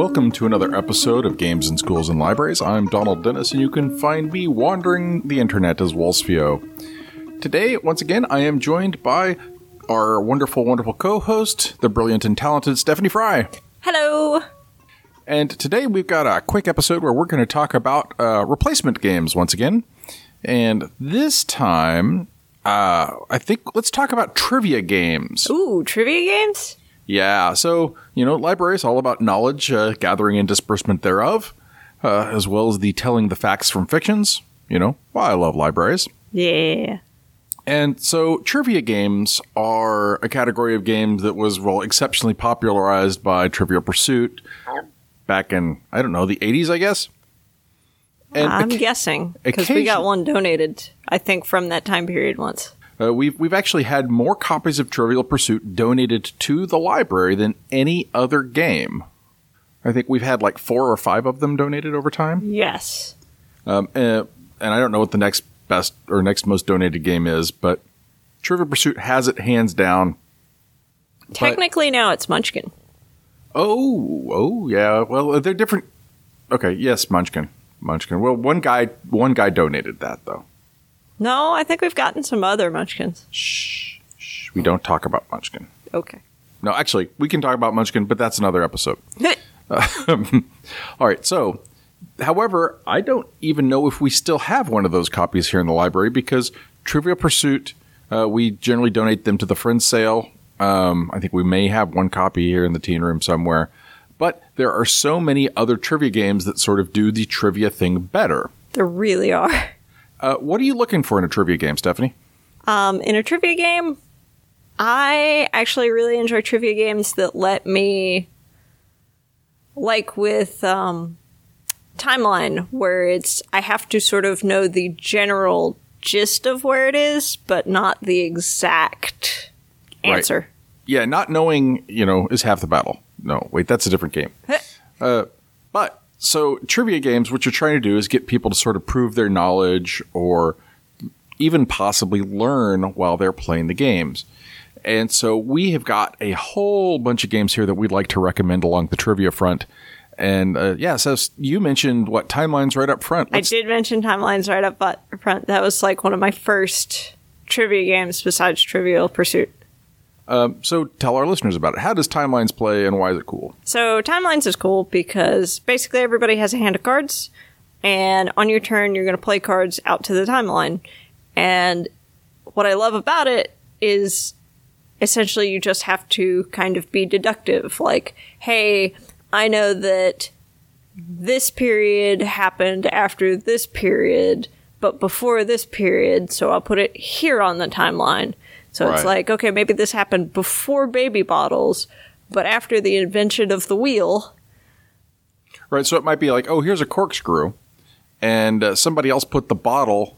Welcome to another episode of Games in Schools and Libraries. I'm Donald Dennis, and you can find me wandering the internet as Wolfsfio. Today, once again, I am joined by our wonderful, wonderful co-host, the brilliant and talented Stephanie Fry. Hello. And today we've got a quick episode where we're going to talk about uh, replacement games once again. And this time, uh, I think let's talk about trivia games. Ooh, trivia games? Yeah, so, you know, library is all about knowledge, uh, gathering and disbursement thereof, uh, as well as the telling the facts from fictions. You know, why I love libraries. Yeah. And so trivia games are a category of games that was, well, exceptionally popularized by Trivial Pursuit back in, I don't know, the 80s, I guess. And I'm occa- guessing because we got one donated, I think, from that time period once. Uh, we've we've actually had more copies of Trivial Pursuit donated to the library than any other game. I think we've had like four or five of them donated over time. Yes. Um, uh, and I don't know what the next best or next most donated game is, but Trivial Pursuit has it hands down. Technically, now it's Munchkin. Oh, oh yeah. Well, they're different. Okay, yes, Munchkin, Munchkin. Well, one guy one guy donated that though. No, I think we've gotten some other Munchkins. Shh, shh. We don't talk about Munchkin. Okay. No, actually, we can talk about Munchkin, but that's another episode. All right. So, however, I don't even know if we still have one of those copies here in the library because Trivial Pursuit, uh, we generally donate them to the Friends Sale. Um, I think we may have one copy here in the teen room somewhere. But there are so many other trivia games that sort of do the trivia thing better. there really are. Uh, what are you looking for in a trivia game, Stephanie? Um, in a trivia game, I actually really enjoy trivia games that let me, like with um, Timeline, where it's I have to sort of know the general gist of where it is, but not the exact Right. answer. Yeah, not knowing, you know, is half the battle. No, wait, that's a different game. Uh, but so trivia games, what you're trying to do is get people to sort of prove their knowledge or even possibly learn while they're playing the games. And so we have got a whole bunch of games here that we'd like to recommend along the trivia front. And uh, yeah, so you mentioned what timelines right up front. I Let's- did mention Timelines right up front. That was like one of my first trivia games besides Trivial Pursuit. Um, so tell our listeners about it. How does timelines play and why is it cool? So timelines is cool because basically everybody has a hand of cards, and on your turn you're going to play cards out to the timeline. And what I love about it is essentially you just have to kind of be deductive. Like, hey, I know that this period happened after this period, but before this period, so I'll put it here on the timeline. So it's like, okay, maybe this happened before baby bottles, but after the invention of the wheel. Right. So it might be like, oh, here's a corkscrew, and uh, somebody else put the bottle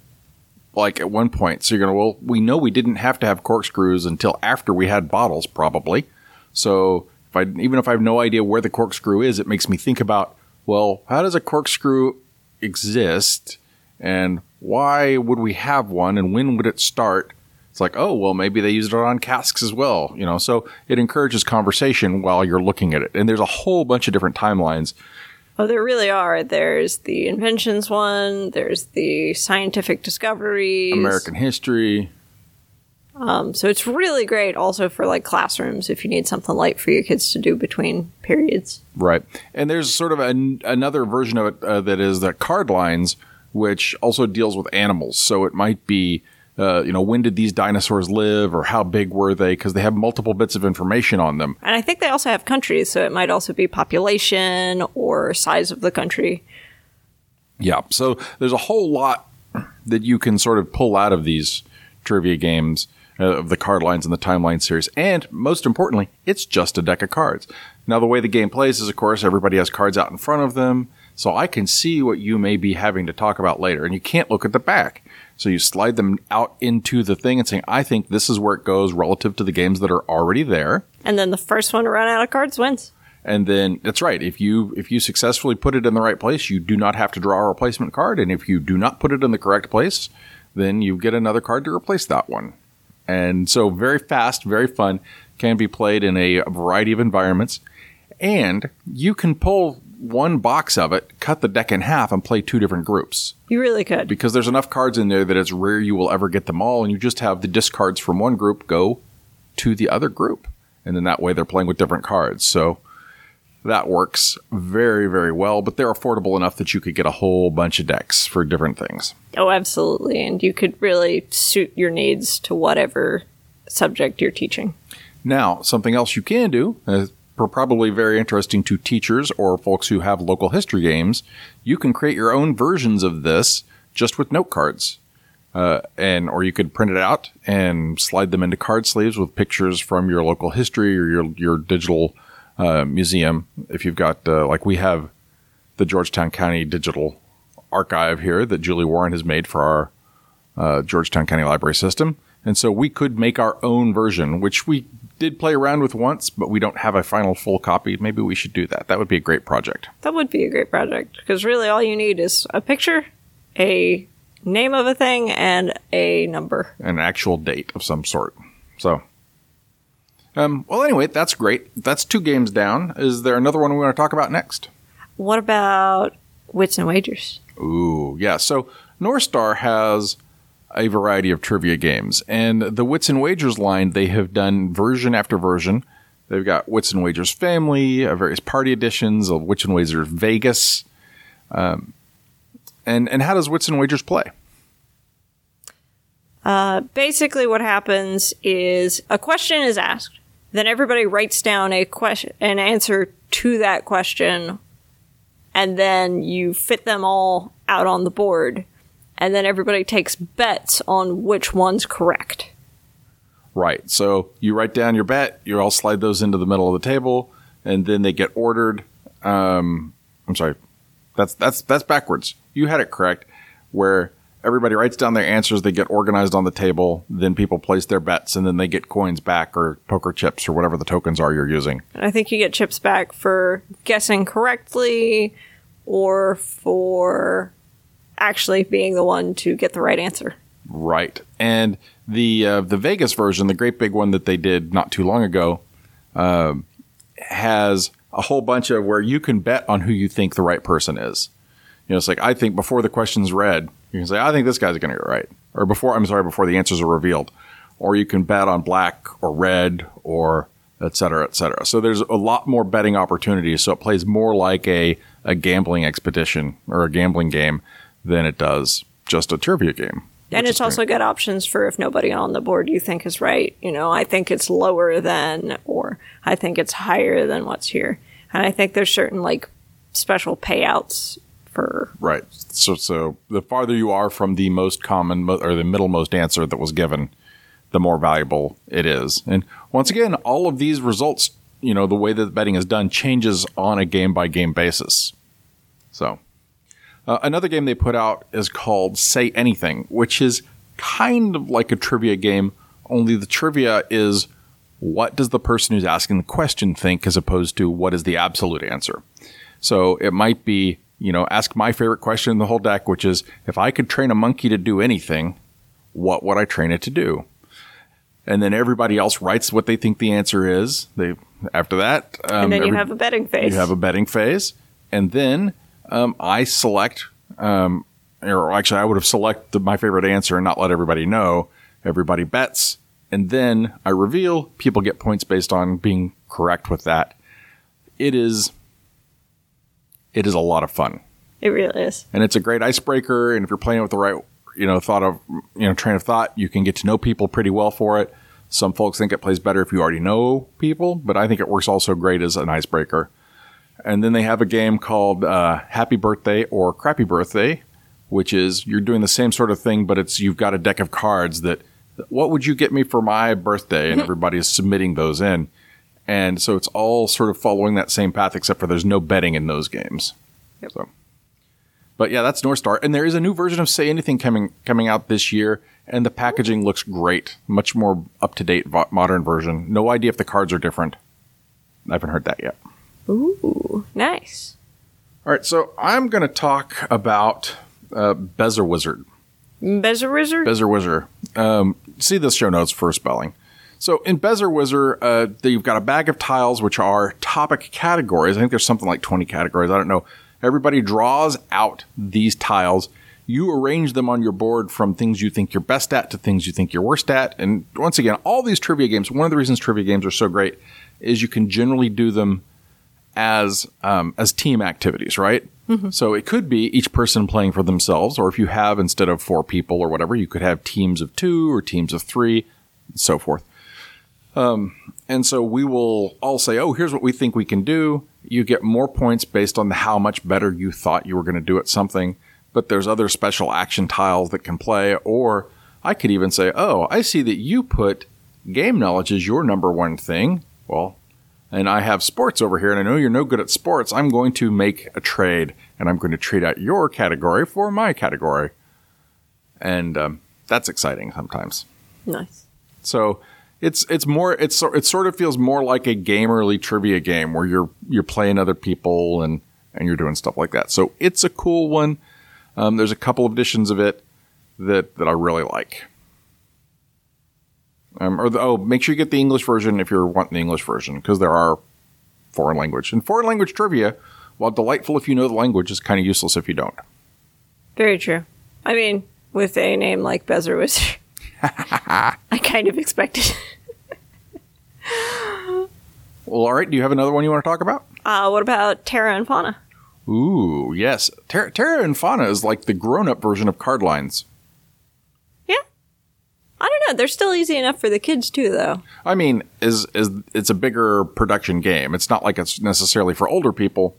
like at one point. So you're gonna, well, we know we didn't have to have corkscrews until after we had bottles, probably. So if I even if I have no idea where the corkscrew is, it makes me think about, well, how does a corkscrew exist, and why would we have one, and when would it start? It's like, oh, well, maybe they used it on casks as well, you know. So it encourages conversation while you're looking at it, and there's a whole bunch of different timelines. Oh, there really are. There's the inventions one, there's the scientific discoveries. American history. Um, so it's really great also for like classrooms if you need something light for your kids to do between periods. Right. And there's sort of an, another version of it uh, that is the card lines, which also deals with animals. So it might be, uh, you know, when did these dinosaurs live or how big were they? Because they have multiple bits of information on them. And I think they also have countries, so it might also be population or size of the country. Yeah. So there's a whole lot that you can sort of pull out of these trivia games uh, of the card lines and the timeline series. And most importantly, it's just a deck of cards. Now, the way the game plays is, of course, everybody has cards out in front of them. So I can see what you may be having to talk about later. And you can't look at the back. So you slide them out into the thing and saying, I think this is where it goes relative to the games that are already there. And then the first one to run out of cards wins. And then that's right. If you if you successfully put it in the right place, you do not have to draw a replacement card. And if you do not put it in the correct place, then you get another card to replace that one. And so very fast, very fun, can be played in a variety of environments. And you can pull one box of it, cut the deck in half, and play two different groups. You really could. Because there's enough cards in there that it's rare you will ever get them all, and you just have the discards from one group go to the other group. And then that way they're playing with different cards. So that works very, very well, but they're affordable enough that you could get a whole bunch of decks for different things. Oh, absolutely. And you could really suit your needs to whatever subject you're teaching. Now, something else you can do, uh, uh, probably very interesting to teachers or folks who have local history games, you can create your own versions of this just with note cards. Uh, and or you could print it out and slide them into card sleeves with pictures from your local history or your your digital uh, museum. If you've got uh, like we have the Georgetown County Digital Archive here that Julie Warren has made for our uh, Georgetown County Library System, and so we could make our own version, which we did play around with once, but we don't have a final full copy. Maybe we should do that. That would be a great project. That would be a great project because really all you need is a picture, a name of a thing, and a number. An actual date of some sort. So, um, well, anyway, that's great. That's two games down. Is there another one we want to talk about next? What about Wits and Wagers? Ooh, yeah. So North Star has a variety of trivia games. And the Wits and Wagers line, they have done version after version. They've got Wits and Wagers Family, uh, various party editions of Wits and Wagers Vegas. Um, and and how does Wits and Wagers play? Uh, basically, what happens is a question is asked, then everybody writes down a question, an answer to that question, and then you fit them all out on the board and then everybody takes bets on which one's correct. Right. So you write down your bet, you all slide those into the middle of the table, and then they get ordered. Um, I'm sorry, that's that's that's backwards. You had it correct, where everybody writes down their answers, they get organized on the table, then people place their bets, and then they get coins back or poker chips or whatever the tokens are you're using. I think you get chips back for guessing correctly or for actually being the one to get the right answer. Right. And the uh, the Vegas version, the great big one that they did not too long ago, uh, has a whole bunch of where you can bet on who you think the right person is. You know, it's like I think before the question's read, you can say, I think this guy's going to get right, or before I'm sorry, before the answers are revealed, or you can bet on black or red or et cetera, et cetera. So there's a lot more betting opportunities. So it plays more like a a gambling expedition or a gambling game than it does just a trivia game. And it's also got options for if nobody on the board you think is right. You know, I think it's lower than, or I think it's higher than what's here. And I think there's certain like special payouts for. Right. So, so the farther you are from the most common or the middlemost answer that was given, the more valuable it is. And once again, all of these results, you know, the way that betting is done changes on a game by game basis. So uh, another game they put out is called Say Anything, which is kind of like a trivia game, only the trivia is what does the person who's asking the question think as opposed to what is the absolute answer. So it might be, you know, ask my favorite question in the whole deck, which is if I could train a monkey to do anything, what would I train it to do? And then everybody else writes what they think the answer is. They after that, um, and then you every, have a betting phase. You have a betting phase, and then um, I select, um, or actually, I would have selected my favorite answer and not let everybody know. Everybody bets, and then I reveal. People get points based on being correct with that. It is, it is a lot of fun. It really is, and it's a great icebreaker. And if you're playing with the right, you know, thought of, you know, train of thought, you can get to know people pretty well for it. Some folks think it plays better if you already know people, but I think it works also great as an icebreaker. And then they have a game called uh, Happy Birthday or Crappy Birthday, which is you're doing the same sort of thing, but it's you've got a deck of cards that what would you get me for my birthday? And everybody is submitting those in. And so it's all sort of following that same path, except for there's no betting in those games. Yep. So, but yeah, that's North Star, and there is a new version of Say Anything coming coming out this year, and the packaging looks great, much more up to date, modern version. No idea if the cards are different. I haven't heard that yet. Ooh, nice. All right, so I'm going to talk about uh, Bezzerwizzer. Bezer Wizard? Bezzerwizzer. Um, see the show notes for spelling. So in Bezzerwizzer, uh, you've got a bag of tiles, which are topic categories. I think there's something like 20 categories. I don't know. Everybody draws out these tiles. You arrange them on your board from things you think you're best at to things you think you're worst at. And once again, all these trivia games, one of the reasons trivia games are so great is you can generally do them as um, as team activities, right? So it could be each person playing for themselves, or if you have instead of four people or whatever, you could have teams of two or teams of three, and so forth. Um, and so we will all say, "Oh, here's what we think we can do." You get more points based on how much better you thought you were going to do at something. But there's other special action tiles that can play, or I could even say, "Oh, I see that you put game knowledge as your number one thing." Well, and I have sports over here, and I know you're no good at sports. I'm going to make a trade, and I'm going to trade out your category for my category, and um, that's exciting sometimes. Nice. So it's it's more it's it sort of feels more like a gamerly trivia game where you're you're playing other people and and you're doing stuff like that. So it's a cool one. Um, there's a couple of editions of it that that I really like. Um, or the, oh, make sure you get the English version if you're wanting the English version because there are foreign language and foreign language trivia. While delightful if you know the language, is kind of useless if you don't. Very true. I mean, with a name like Bezzerwizzer, I kind of expected. Well, all right. Do you have another one you want to talk about? Uh, what about Terra and Fauna? Ooh, yes. Terra, Terra and Fauna is like the grown-up version of card lines. I don't know. They're still easy enough for the kids too, though. I mean, is is it's a bigger production game. It's not like it's necessarily for older people.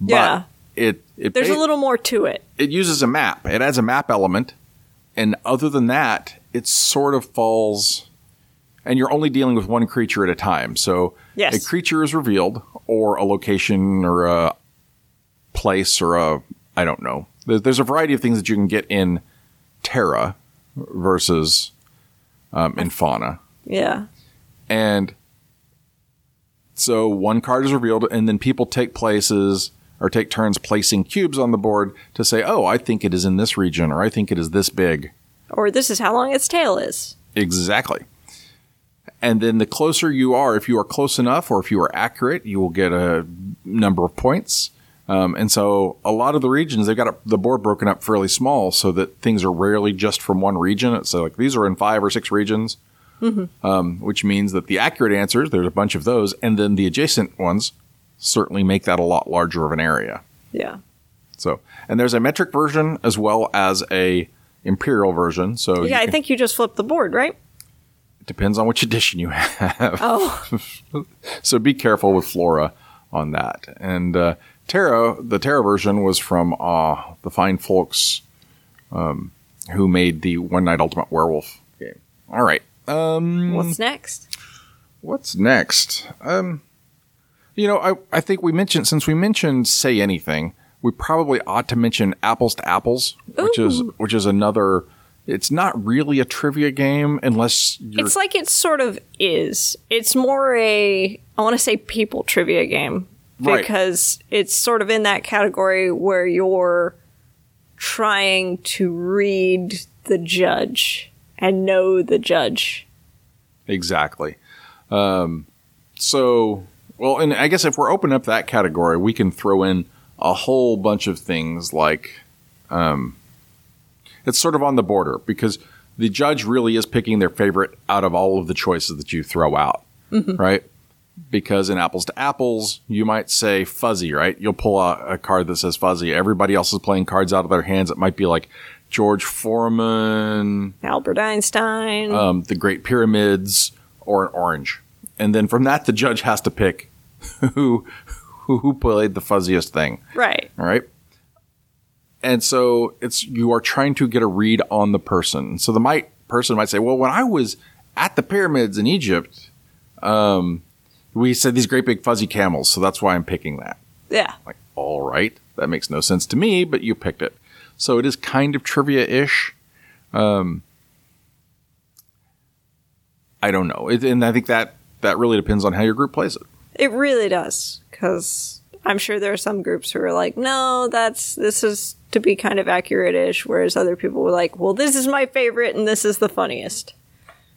But Yeah. It it There's ba- a little more to it. it uses a map. It adds a map element, and other than that, it sort of falls. And you're only dealing with one creature at a time. So Yes. a creature is revealed, or a location, or a place, or a I don't know. There's a variety of things that you can get in Terra versus um, in Fauna. Yeah. And so one card is revealed, and then people take places or take turns placing cubes on the board to say, oh, I think it is in this region, or I think it is this big. Or this is how long its tail is. Exactly. And then the closer you are, if you are close enough or if you are accurate, you will get a number of points. Um, and so a lot of the regions, they've got the board broken up fairly small so that things are rarely just from one region. So like these are in five or six regions, um, which means that the accurate answers, there's a bunch of those. And then the adjacent ones certainly make that a lot larger of an area. Yeah. So, and there's a metric version as well as a imperial version. So Yeah, I think you just flipped the board, right? it depends on which edition you have. Oh, so be careful with Flora on that. And uh, Terra, the Terra version was from uh, the fine folks um, who made the One Night Ultimate Werewolf game. All right, um, what's next? what's next? Um, you know, I, I think we mentioned since we mentioned Say Anything, we probably ought to mention Apples to Apples, which is which is another. It's not really a trivia game unless It's like it sort of is. It's more a I want to say people trivia game Right. because it's sort of in that category where you're trying to read the judge and know the judge. Exactly. Um, so, well, and I guess if we're open up that category, we can throw in a whole bunch of things like um, it's sort of on the border because the judge really is picking their favorite out of all of the choices that you throw out, right? Because in apples to apples, you might say fuzzy, right? You'll pull out a card that says fuzzy. Everybody else is playing cards out of their hands. It might be like George Foreman, Albert Einstein. um, the Great Pyramids, or an orange. And then from that, the judge has to pick who who, who played the fuzziest thing. right. All right. And so it's you are trying to get a read on the person. So the might person might say, "Well, when I was at the pyramids in Egypt, um, we said these great big fuzzy camels, so that's why I'm picking that." Yeah. Like, all right, that makes no sense to me, but you picked it. So it is kind of trivia ish. Um, I don't know, it, and I think that that really depends on how your group plays it. It really does cuz I'm sure there are some groups who are like, "No, that's this is to be kind of accurate-ish," whereas other people were like, "Well, this is my favorite and this is the funniest."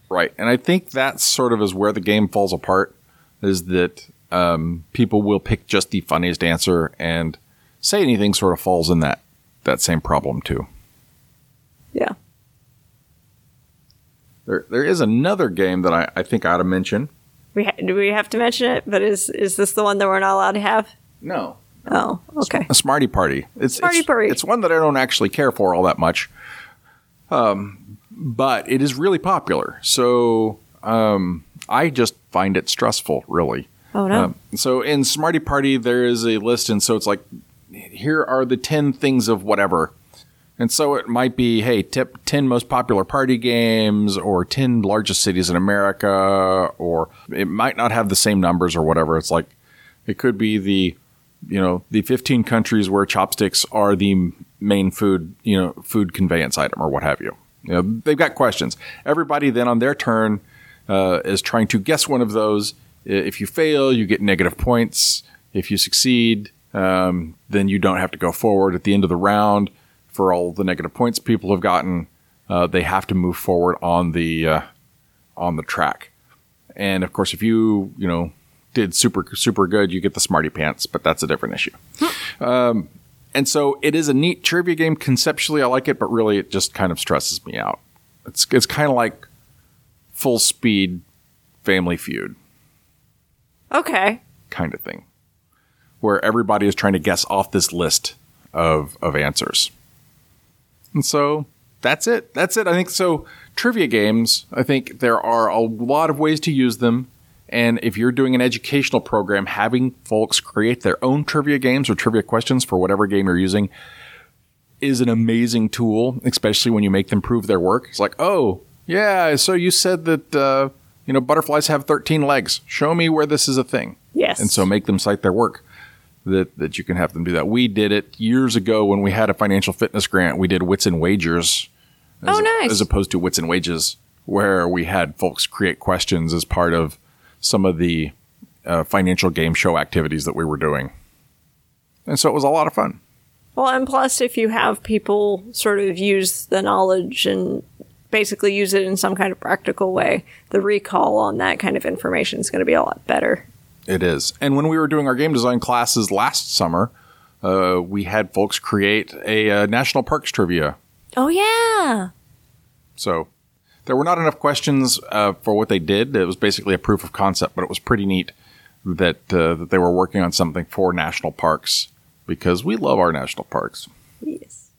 Right. And I think that sort of is where the game falls apart is that um, people will pick just the funniest answer and say anything sort of falls in that that same problem too. Yeah. There there is another game that I, I think I ought to mention. We ha- do we have to mention it? But is is this the one that we're not allowed to have? No. Oh, okay. A Smarty Party. It's Smarty it's, Party. It's one that I don't actually care for all that much. Um, but it is really popular. So um, I just find it stressful, really. Oh no. Um, so in Smarty Party, there is a list, and so it's like, here are the 10 things of whatever. And so it might be, hey, tip 10 most popular party games or 10 largest cities in America, or it might not have the same numbers or whatever. It's like, it could be the, you know, the 15 countries where chopsticks are the main food, you know, food conveyance item or what have you. You know, they've got questions. Everybody then on their turn uh, is trying to guess one of those. If you fail, you get negative points. If you succeed, um, then you don't have to go forward at the end of the round for all the negative points people have gotten. Uh, they have to move forward on the uh, on the track. And of course, if you you know did super super good, you get the smarty pants. But that's a different issue. um, and so it is a neat trivia game conceptually. I like it, but really it just kind of stresses me out. It's it's kind of like full speed Family Feud okay. kind of thing, where everybody is trying to guess off this list of of answers. And so that's it. That's it. I think so. Trivia games. I think there are a lot of ways to use them. And if you're doing an educational program, having folks create their own trivia games or trivia questions for whatever game you're using is an amazing tool, especially when you make them prove their work. It's like, oh, yeah, so you said that, uh, you know, butterflies have 13 legs. Show me where this is a thing. Yes. And so make them cite their work that, that you can have them do that. We did it years ago when we had a financial fitness grant. We did wits and wagers. As, Oh, nice. As opposed to wits and wages, where we had folks create questions as part of some of the uh, financial game show activities that we were doing. And so it was a lot of fun. Well, and plus, if you have people sort of use the knowledge and basically use it in some kind of practical way, the recall on that kind of information is going to be a lot better. It is. And when we were doing our game design classes last summer, uh, we had folks create a uh, national parks trivia. Oh, yeah. So there were not enough questions uh, for what they did. It was basically a proof of concept, but it was pretty neat that uh, that they were working on something for national parks because we love our national parks. Yes.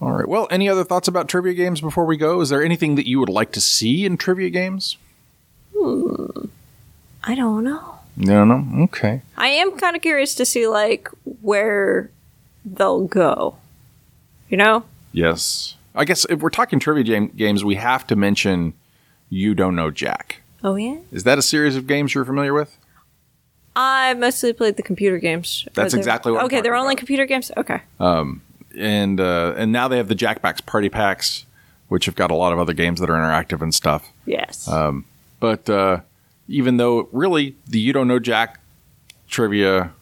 All right. Well, any other thoughts about trivia games before we go? Is there anything that you would like to see in trivia games? Hmm. I don't know. No, no. Okay. I am kind of curious to see, like, where they'll go. You know? Yes. I guess if we're talking trivia jam- games, we have to mention You Don't Know Jack. Oh, yeah? Is that a series of games you're familiar with? I mostly played the computer games. That's exactly what I'm Okay, they're only about. computer games? Okay. And uh, and now they have the Jackbox Party Packs, which have got a lot of other games that are interactive and stuff. yes. But uh, even though really the You Don't Know Jack trivia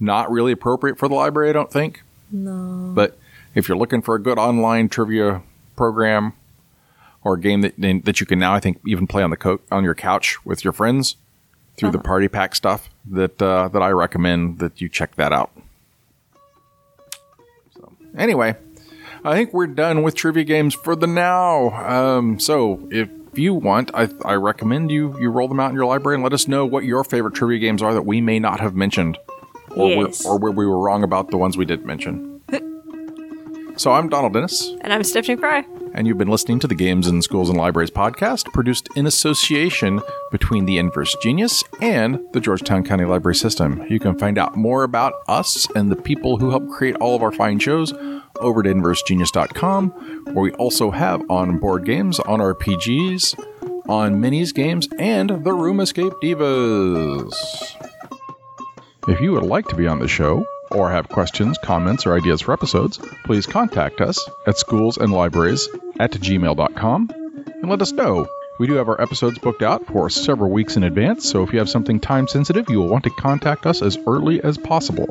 not really appropriate for the library, I don't think. No. But if you're looking for a good online trivia program or a game that that you can now, I think, even play on the co- on your couch with your friends through the party pack stuff, that uh, that I recommend that you check that out. Anyway, I think we're done with trivia games for the now. Um, so if you want, I, I recommend you you roll them out in your library and let us know what your favorite trivia games are that we may not have mentioned, or Yes. or where we were wrong about the ones we did mention. So I'm Donald Dennis, and I'm Stephanie Fry. and you've been listening to the Games in Schools and Libraries podcast, produced in association between the Inverse Genius and the Georgetown County Library System. You can find out more about us and the people who help create all of our fine shows over at inversegenius.com, where we also have on board games, on RPGs, on minis games, and the Room Escape Divas. If you would like to be on the show, or have questions, comments, or ideas for episodes, please contact us at schoolsandlibraries at gmail.com and let us know. We do have our episodes booked out for several weeks in advance, so if you have something time sensitive, you will want to contact us as early as possible.